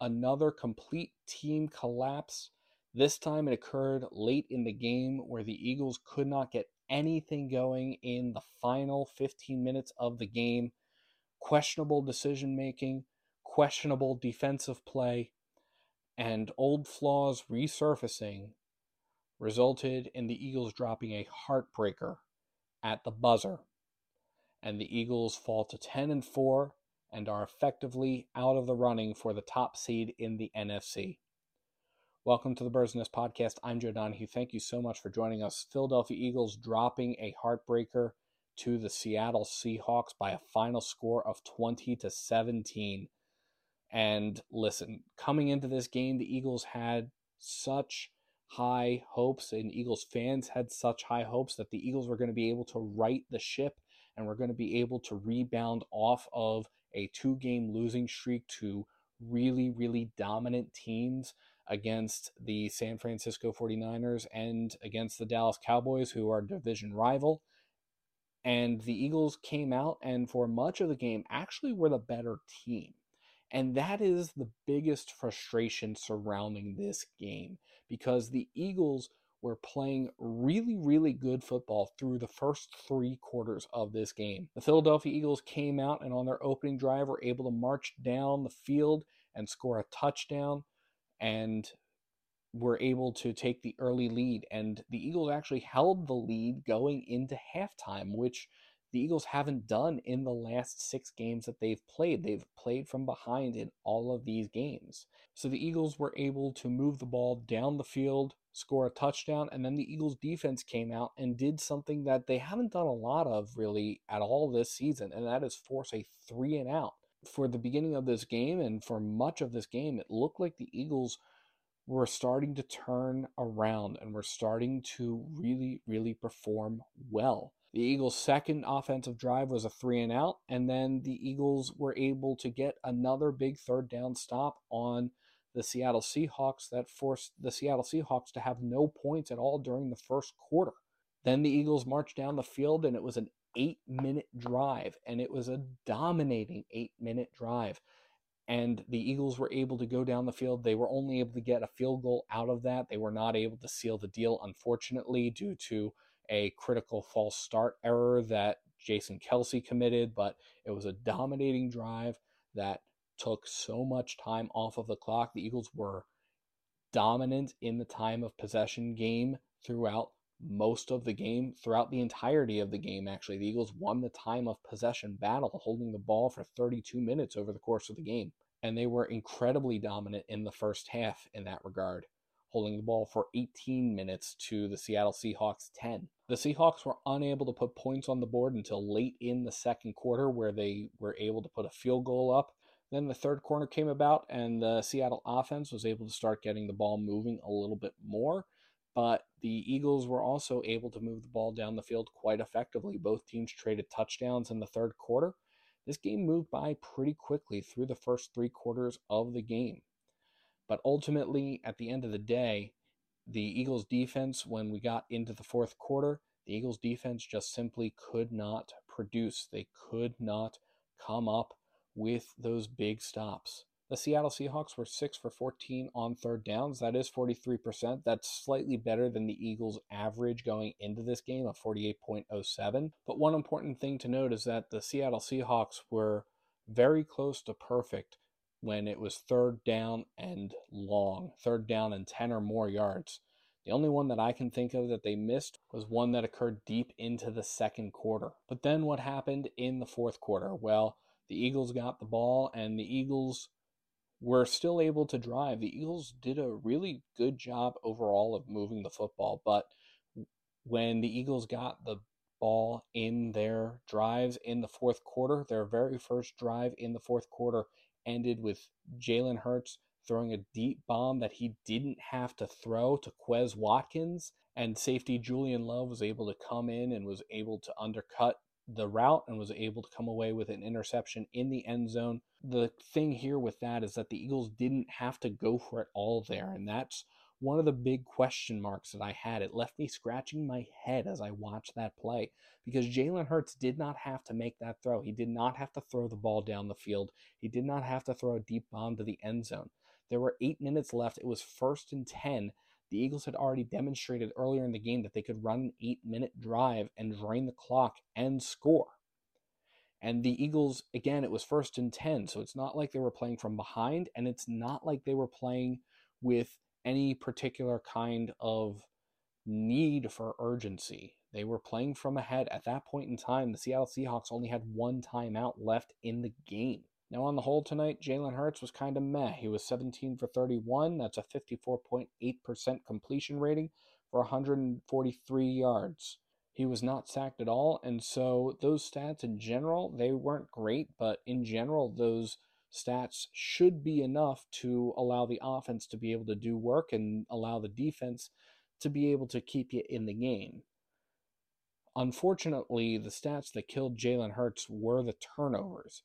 another complete team collapse. This time it occurred late in the game where the Eagles could not get anything going in the final 15 minutes of the game. Questionable decision making, questionable defensive play, and old flaws resurfacing resulted in the Eagles dropping a heartbreaker at the buzzer. And the Eagles fall to 10 and 4 and are effectively out of the running for the top seed in the NFC. Welcome to the Birds Nest podcast. I'm Joe Donahue. Thank you so much for joining us. Philadelphia Eagles dropping a heartbreaker to the Seattle Seahawks by a final score of 20 to 17. And listen, coming into this game, the Eagles had such high hopes, and Eagles fans had such high hopes that the Eagles were going to be able to right the ship and were going to be able to rebound off of a two game losing streak to really, really dominant teams against the San Francisco 49ers and against the Dallas Cowboys, who are division rival. And the Eagles came out and for much of the game actually were the better team. And that is the biggest frustration surrounding this game because the Eagles were playing really, really good football through the first three quarters of this game. The Philadelphia Eagles came out and on their opening drive were able to march down the field and score a touchdown and were able to take the early lead. And the Eagles actually held the lead going into halftime, which the Eagles haven't done in the last six games that they've played. They've played from behind in all of these games. So the Eagles were able to move the ball down the field, score a touchdown, and then the Eagles defense came out and did something that they haven't done a lot of really at all this season, and that is force a three and out. For the beginning of this game and for much of this game, it looked like the Eagles were starting to turn around and were starting to really, really perform well. The Eagles' second offensive drive was a three and out, and then the Eagles were able to get another big third down stop on the Seattle Seahawks that forced the Seattle Seahawks to have no points at all during the first quarter. Then the Eagles marched down the field, and it was an eight minute drive, and it was a dominating eight minute drive. And the Eagles were able to go down the field. They were only able to get a field goal out of that. They were not able to seal the deal, unfortunately, due to a critical false start error that Jason Kelce committed, but it was a dominating drive that took so much time off of the clock. The Eagles were dominant in the time of possession game throughout most of the game, throughout the entirety of the game, actually. The Eagles won the time of possession battle, holding the ball for 32 minutes over the course of the game. And they were incredibly dominant in the first half in that regard, holding the ball for 18 minutes to the Seattle Seahawks 10. The Seahawks were unable to put points on the board until late in the second quarter, where they were able to put a field goal up. Then the third quarter came about, and the Seattle offense was able to start getting the ball moving a little bit more. But the Eagles were also able to move the ball down the field quite effectively. Both teams traded touchdowns in the third quarter. This game moved by pretty quickly through the first three quarters of the game. But ultimately, at the end of the day, the Eagles defense, when we got into the fourth quarter, the Eagles defense just simply could not produce. They could not come up with those big stops. The Seattle Seahawks were 6 for 14 on third downs. That is 43%. That's slightly better than the Eagles' average going into this game of 48.07. But one important thing to note is that the Seattle Seahawks were very close to perfect when it was third down and long, third down and 10 or more yards. The only one that I can think of that they missed was one that occurred deep into the second quarter. But then what happened in the fourth quarter? Well, the Eagles got the ball and the Eagles were still able to drive. The Eagles did a really good job overall of moving the football, but when the Eagles got the ball in their drives in the fourth quarter, their very first drive in the fourth quarter, ended with Jalen Hurts throwing a deep bomb that he didn't have to throw to Quez Watkins. And safety Julian Love was able to come in and was able to undercut the route and was able to come away with an interception in the end zone. The thing here with that is that the Eagles didn't have to go for it all there. And that's one of the big question marks that I had. It left me scratching my head as I watched that play because Jalen Hurts did not have to make that throw. He did not have to throw the ball down the field. He did not have to throw a deep bomb to the end zone. There were eight minutes left. It was first and 10. The Eagles had already demonstrated earlier in the game that they could run an eight minute drive and drain the clock and score. And the Eagles, again, it was first and 10. So it's not like they were playing from behind, and it's not like they were playing with any particular kind of need for urgency. They were playing from ahead. At that point in time, the Seattle Seahawks only had one timeout left in the game. Now, on the whole tonight, Jalen Hurts was kind of meh. He was 17 for 31. That's a 54.8% completion rating for 143 yards. He was not sacked at all. And so those stats in general, they weren't great, but in general, those stats should be enough to allow the offense to be able to do work and allow the defense to be able to keep you in the game. Unfortunately, the stats that killed Jalen Hurts were the turnovers.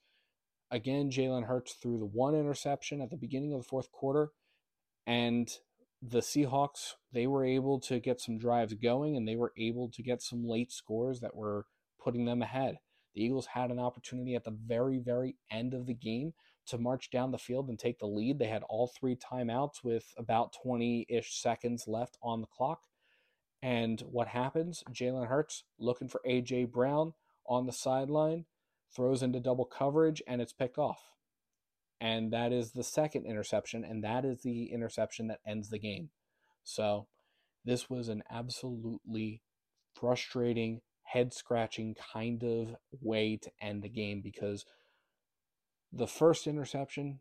Again, Jalen Hurts threw the one interception at the beginning of the fourth quarter, and the Seahawks, they were able to get some drives going and they were able to get some late scores that were putting them ahead. The Eagles had an opportunity at the very, very end of the game to march down the field and take the lead. They had all three timeouts with about 20 ish seconds left on the clock. And what happens? Jalen Hurts looking for A.J. Brown on the sideline, throws into double coverage, and it's picked off and that is the second interception, and that is the interception that ends the game. So, this was an absolutely frustrating, head scratching kind of way to end the game because the first interception,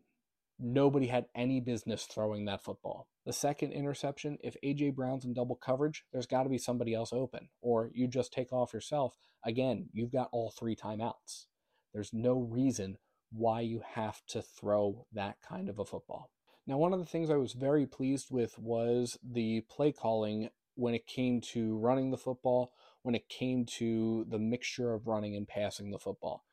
nobody had any business throwing that football. The second interception, if AJ Brown's in double coverage, there's got to be somebody else open, or you just take off yourself. Again, you've got all three timeouts. There's no reason why you have to throw that kind of a football. Now, one of the things I was very pleased with was the play calling when it came to running the football, when it came to the mixture of running and passing the football.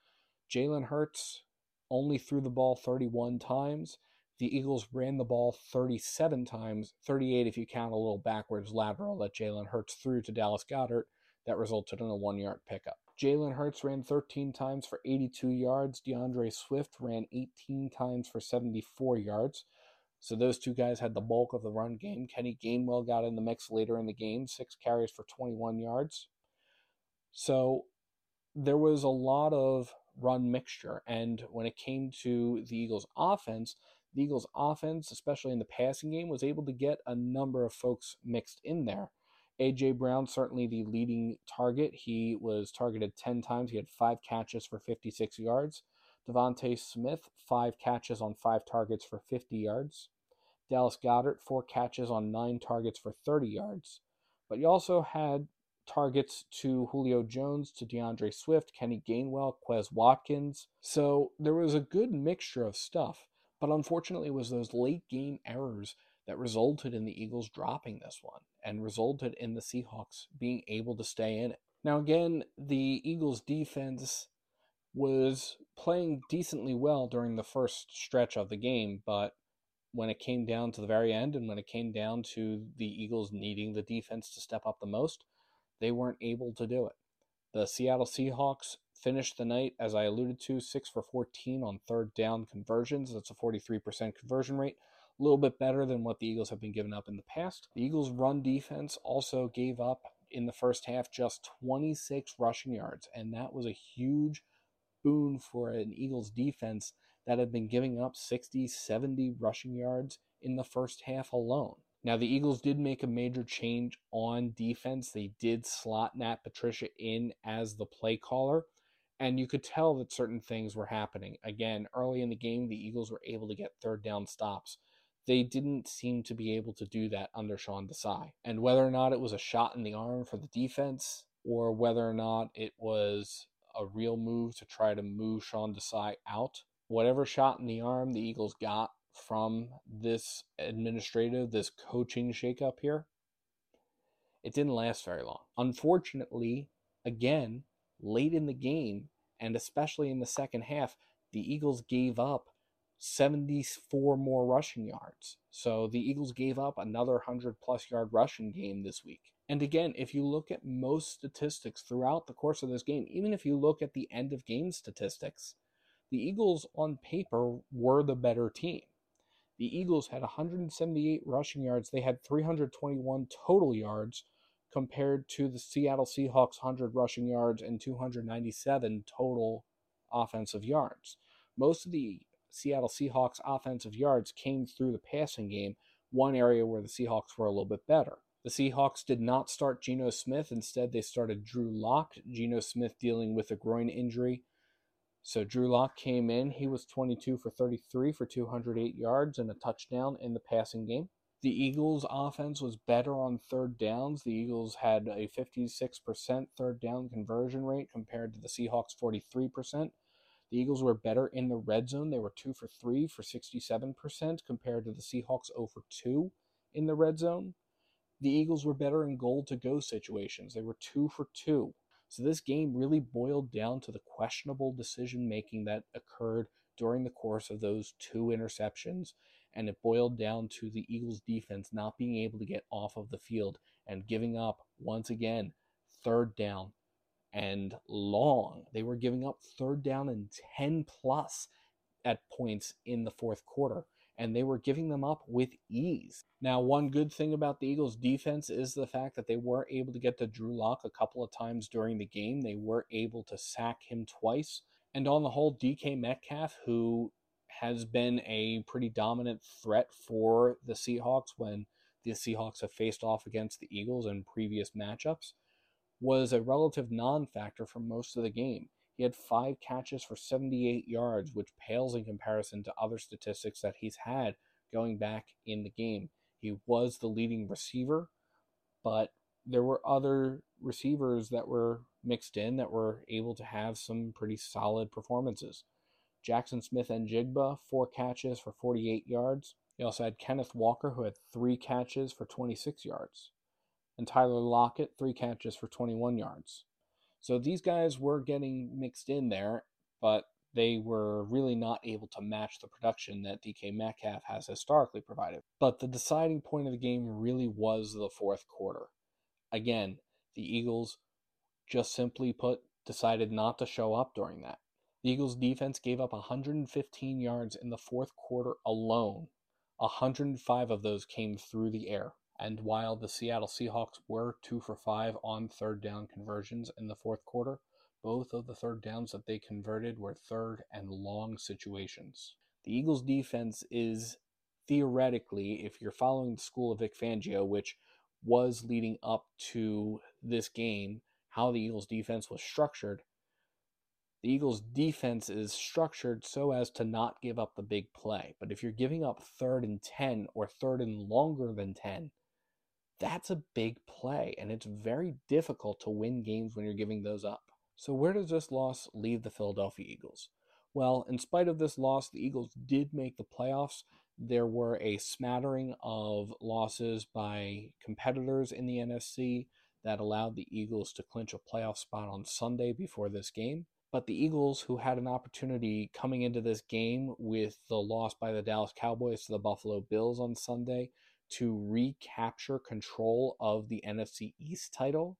Jalen Hurts only threw the ball 31 times. The Eagles ran the ball 37 times, 38 if you count a little backwards lateral that Jalen Hurts threw to Dallas Goedert that resulted in a one yard pickup. Jalen Hurts ran 13 times for 82 yards. D'Andre Swift ran 18 times for 74 yards. So those two guys had the bulk of the run game. Kenny Gainwell got in the mix later in the game, six carries for 21 yards. So there was a lot of run mixture. And when it came to the Eagles' offense, the Eagles' offense, especially in the passing game, was able to get a number of folks mixed in there. A.J. Brown, certainly the leading target. He was targeted 10 times. He had five catches for 56 yards. DeVonta Smith, five catches on five targets for 50 yards. Dallas Goedert, four catches on nine targets for 30 yards. But you also had targets to Julio Jones, to D'Andre Swift, Kenny Gainwell, Quez Watkins. So there was a good mixture of stuff. But unfortunately, it was those late game errors that resulted in the Eagles dropping this one and resulted in the Seahawks being able to stay in it. Now, again, the Eagles' defense was playing decently well during the first stretch of the game, but when it came down to the very end and when it came down to the Eagles needing the defense to step up the most, they weren't able to do it. The Seattle Seahawks finished the night, as I alluded to, 6 for 14 on third down conversions. That's a 43% conversion rate a little bit better than what the Eagles have been giving up in the past. The Eagles' run defense also gave up in the first half just 26 rushing yards, and that was a huge boon for an Eagles defense that had been giving up 60, 70 rushing yards in the first half alone. Now, the Eagles did make a major change on defense. They did slot Matt Patricia in as the play caller, and you could tell that certain things were happening. Again, early in the game, the Eagles were able to get third down stops they didn't seem to be able to do that under Sean Desai. And whether or not it was a shot in the arm for the defense, or whether or not it was a real move to try to move Sean Desai out, whatever shot in the arm the Eagles got from this administrative, this coaching shakeup here, it didn't last very long. Unfortunately, again, late in the game, and especially in the second half, the Eagles gave up 74 more rushing yards. So the Eagles gave up another 100 plus yard rushing game this week. And again, if you look at most statistics throughout the course of this game, even if you look at the end of game statistics, the Eagles on paper were the better team. The Eagles had 178 rushing yards. They had 321 total yards compared to the Seattle Seahawks 100 rushing yards and 297 total offensive yards. Most of the Seattle Seahawks offensive yards came through the passing game, one area where the Seahawks were a little bit better. The Seahawks did not start Geno Smith. Instead, they started Drew Lock. Geno Smith dealing with a groin injury. So Drew Lock came in. He was 22 for 33 for 208 yards and a touchdown in the passing game. The Eagles' offense was better on third downs. The Eagles had a 56% third down conversion rate compared to the Seahawks' 43%. The Eagles were better in the red zone. They were 2 for 3 for 67% compared to the Seahawks 0 for 2 in the red zone. The Eagles were better in goal to go situations. They were 2 for 2 so this game really boiled down to the questionable decision making that occurred during the course of those two interceptions. And it boiled down to the Eagles defense not being able to get off of the field and giving up once again third down and long. They were giving up third down and 10 plus at points in the fourth quarter and they were giving them up with ease. Now, one good thing about the Eagles' defense is the fact that they were able to get to Drew Lock a couple of times during the game. They were able to sack him twice. And on the whole, DK Metcalf, who has been a pretty dominant threat for the Seahawks when the Seahawks have faced off against the Eagles in previous matchups, was a relative non factor for most of the game. He had five catches for 78 yards, which pales in comparison to other statistics that he's had going back in the game. He was the leading receiver, but there were other receivers that were mixed in that were able to have some pretty solid performances. Jaxon Smith-Njigba, four catches for 48 yards. He also had Kenneth Walker, who had three catches for 26 yards. And Tyler Lockett, three catches for 21 yards. So these guys were getting mixed in there, but they were really not able to match the production that DK Metcalf has historically provided. But the deciding point of the game really was the fourth quarter. Again, the Eagles just simply put decided not to show up during that. The Eagles defense gave up 115 yards in the fourth quarter alone. 105 of those came through the air. And while the Seattle Seahawks were two for five on third down conversions in the fourth quarter, both of the third downs that they converted were third and long situations. The Eagles' defense is theoretically, if you're following the school of Vic Fangio, which was leading up to this game, how the Eagles' defense was structured, the Eagles' defense is structured so as to not give up the big play. But if you're giving up third and 10 or third and longer than 10, that's a big play, and it's very difficult to win games when you're giving those up. So, where does this loss leave the Philadelphia Eagles? Well, in spite of this loss, the Eagles did make the playoffs. There were a smattering of losses by competitors in the NFC that allowed the Eagles to clinch a playoff spot on Sunday before this game. But the Eagles, who had an opportunity coming into this game with the loss by the Dallas Cowboys to the Buffalo Bills on Sunday, to recapture control of the NFC East title,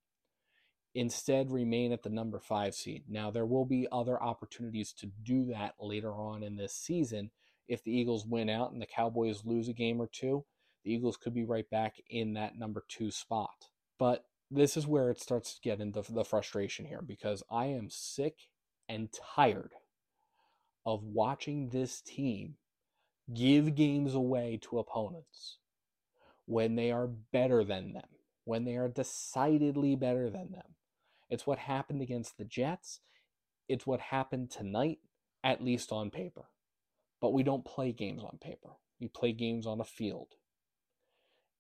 instead remain at the number five seed. Now, there will be other opportunities to do that later on in this season. If the Eagles win out and the Cowboys lose a game or two, the Eagles could be right back in that number two spot. But this is where it starts to get into the frustration here because I am sick and tired of watching this team give games away to opponents when they are better than them, when they are decidedly better than them. It's what happened against the Jets. It's what happened tonight, at least on paper. But we don't play games on paper, we play games on a field.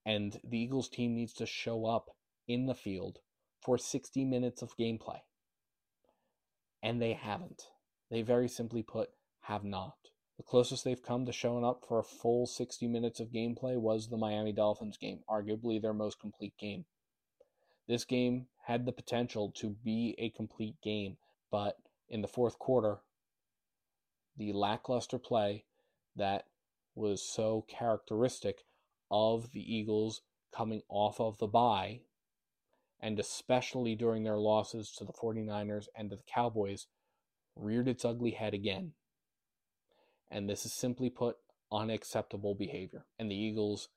And the Eagles team needs to show up in the field for 60 minutes of gameplay. And they haven't. They very simply put, have not. The closest they've come to showing up for a full 60 minutes of gameplay was the Miami Dolphins game, arguably their most complete game. This game had the potential to be a complete game, but in the fourth quarter, the lackluster play that was so characteristic of the Eagles coming off of the bye, and especially during their losses to the 49ers and to the Cowboys, reared its ugly head again. And this is simply put unacceptable behavior. And the Eagles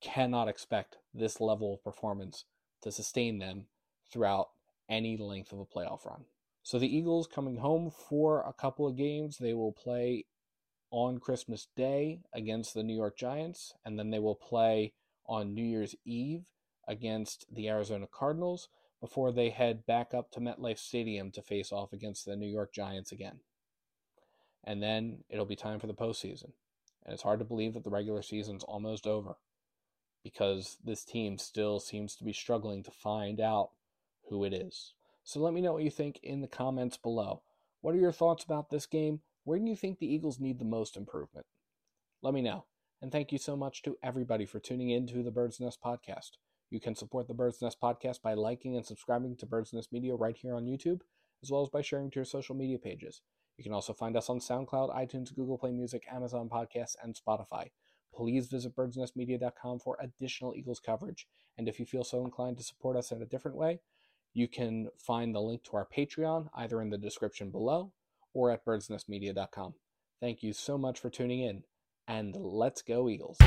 cannot expect this level of performance to sustain them throughout any length of a playoff run. So the Eagles coming home for a couple of games, they will play on Christmas Day against the New York Giants, and then they will play on New Year's Eve against the Arizona Cardinals before they head back up to MetLife Stadium to face off against the New York Giants again. And then it'll be time for the postseason. And it's hard to believe that the regular season's almost over because this team still seems to be struggling to find out who it is. So let me know what you think in the comments below. What are your thoughts about this game? Where do you think the Eagles need the most improvement? Let me know. And thank you so much to everybody for tuning in to the Bird's Nest podcast. You can support the Bird's Nest podcast by liking and subscribing to Bird's Nest Media right here on YouTube, as well as by sharing to your social media pages. You can also find us on SoundCloud, iTunes, Google Play Music, Amazon Podcasts, and Spotify. Please visit birdsnestmedia.com for additional Eagles coverage. And if you feel so inclined to support us in a different way, you can find the link to our Patreon either in the description below or at birdsnestmedia.com. Thank you so much for tuning in, and let's go, Eagles.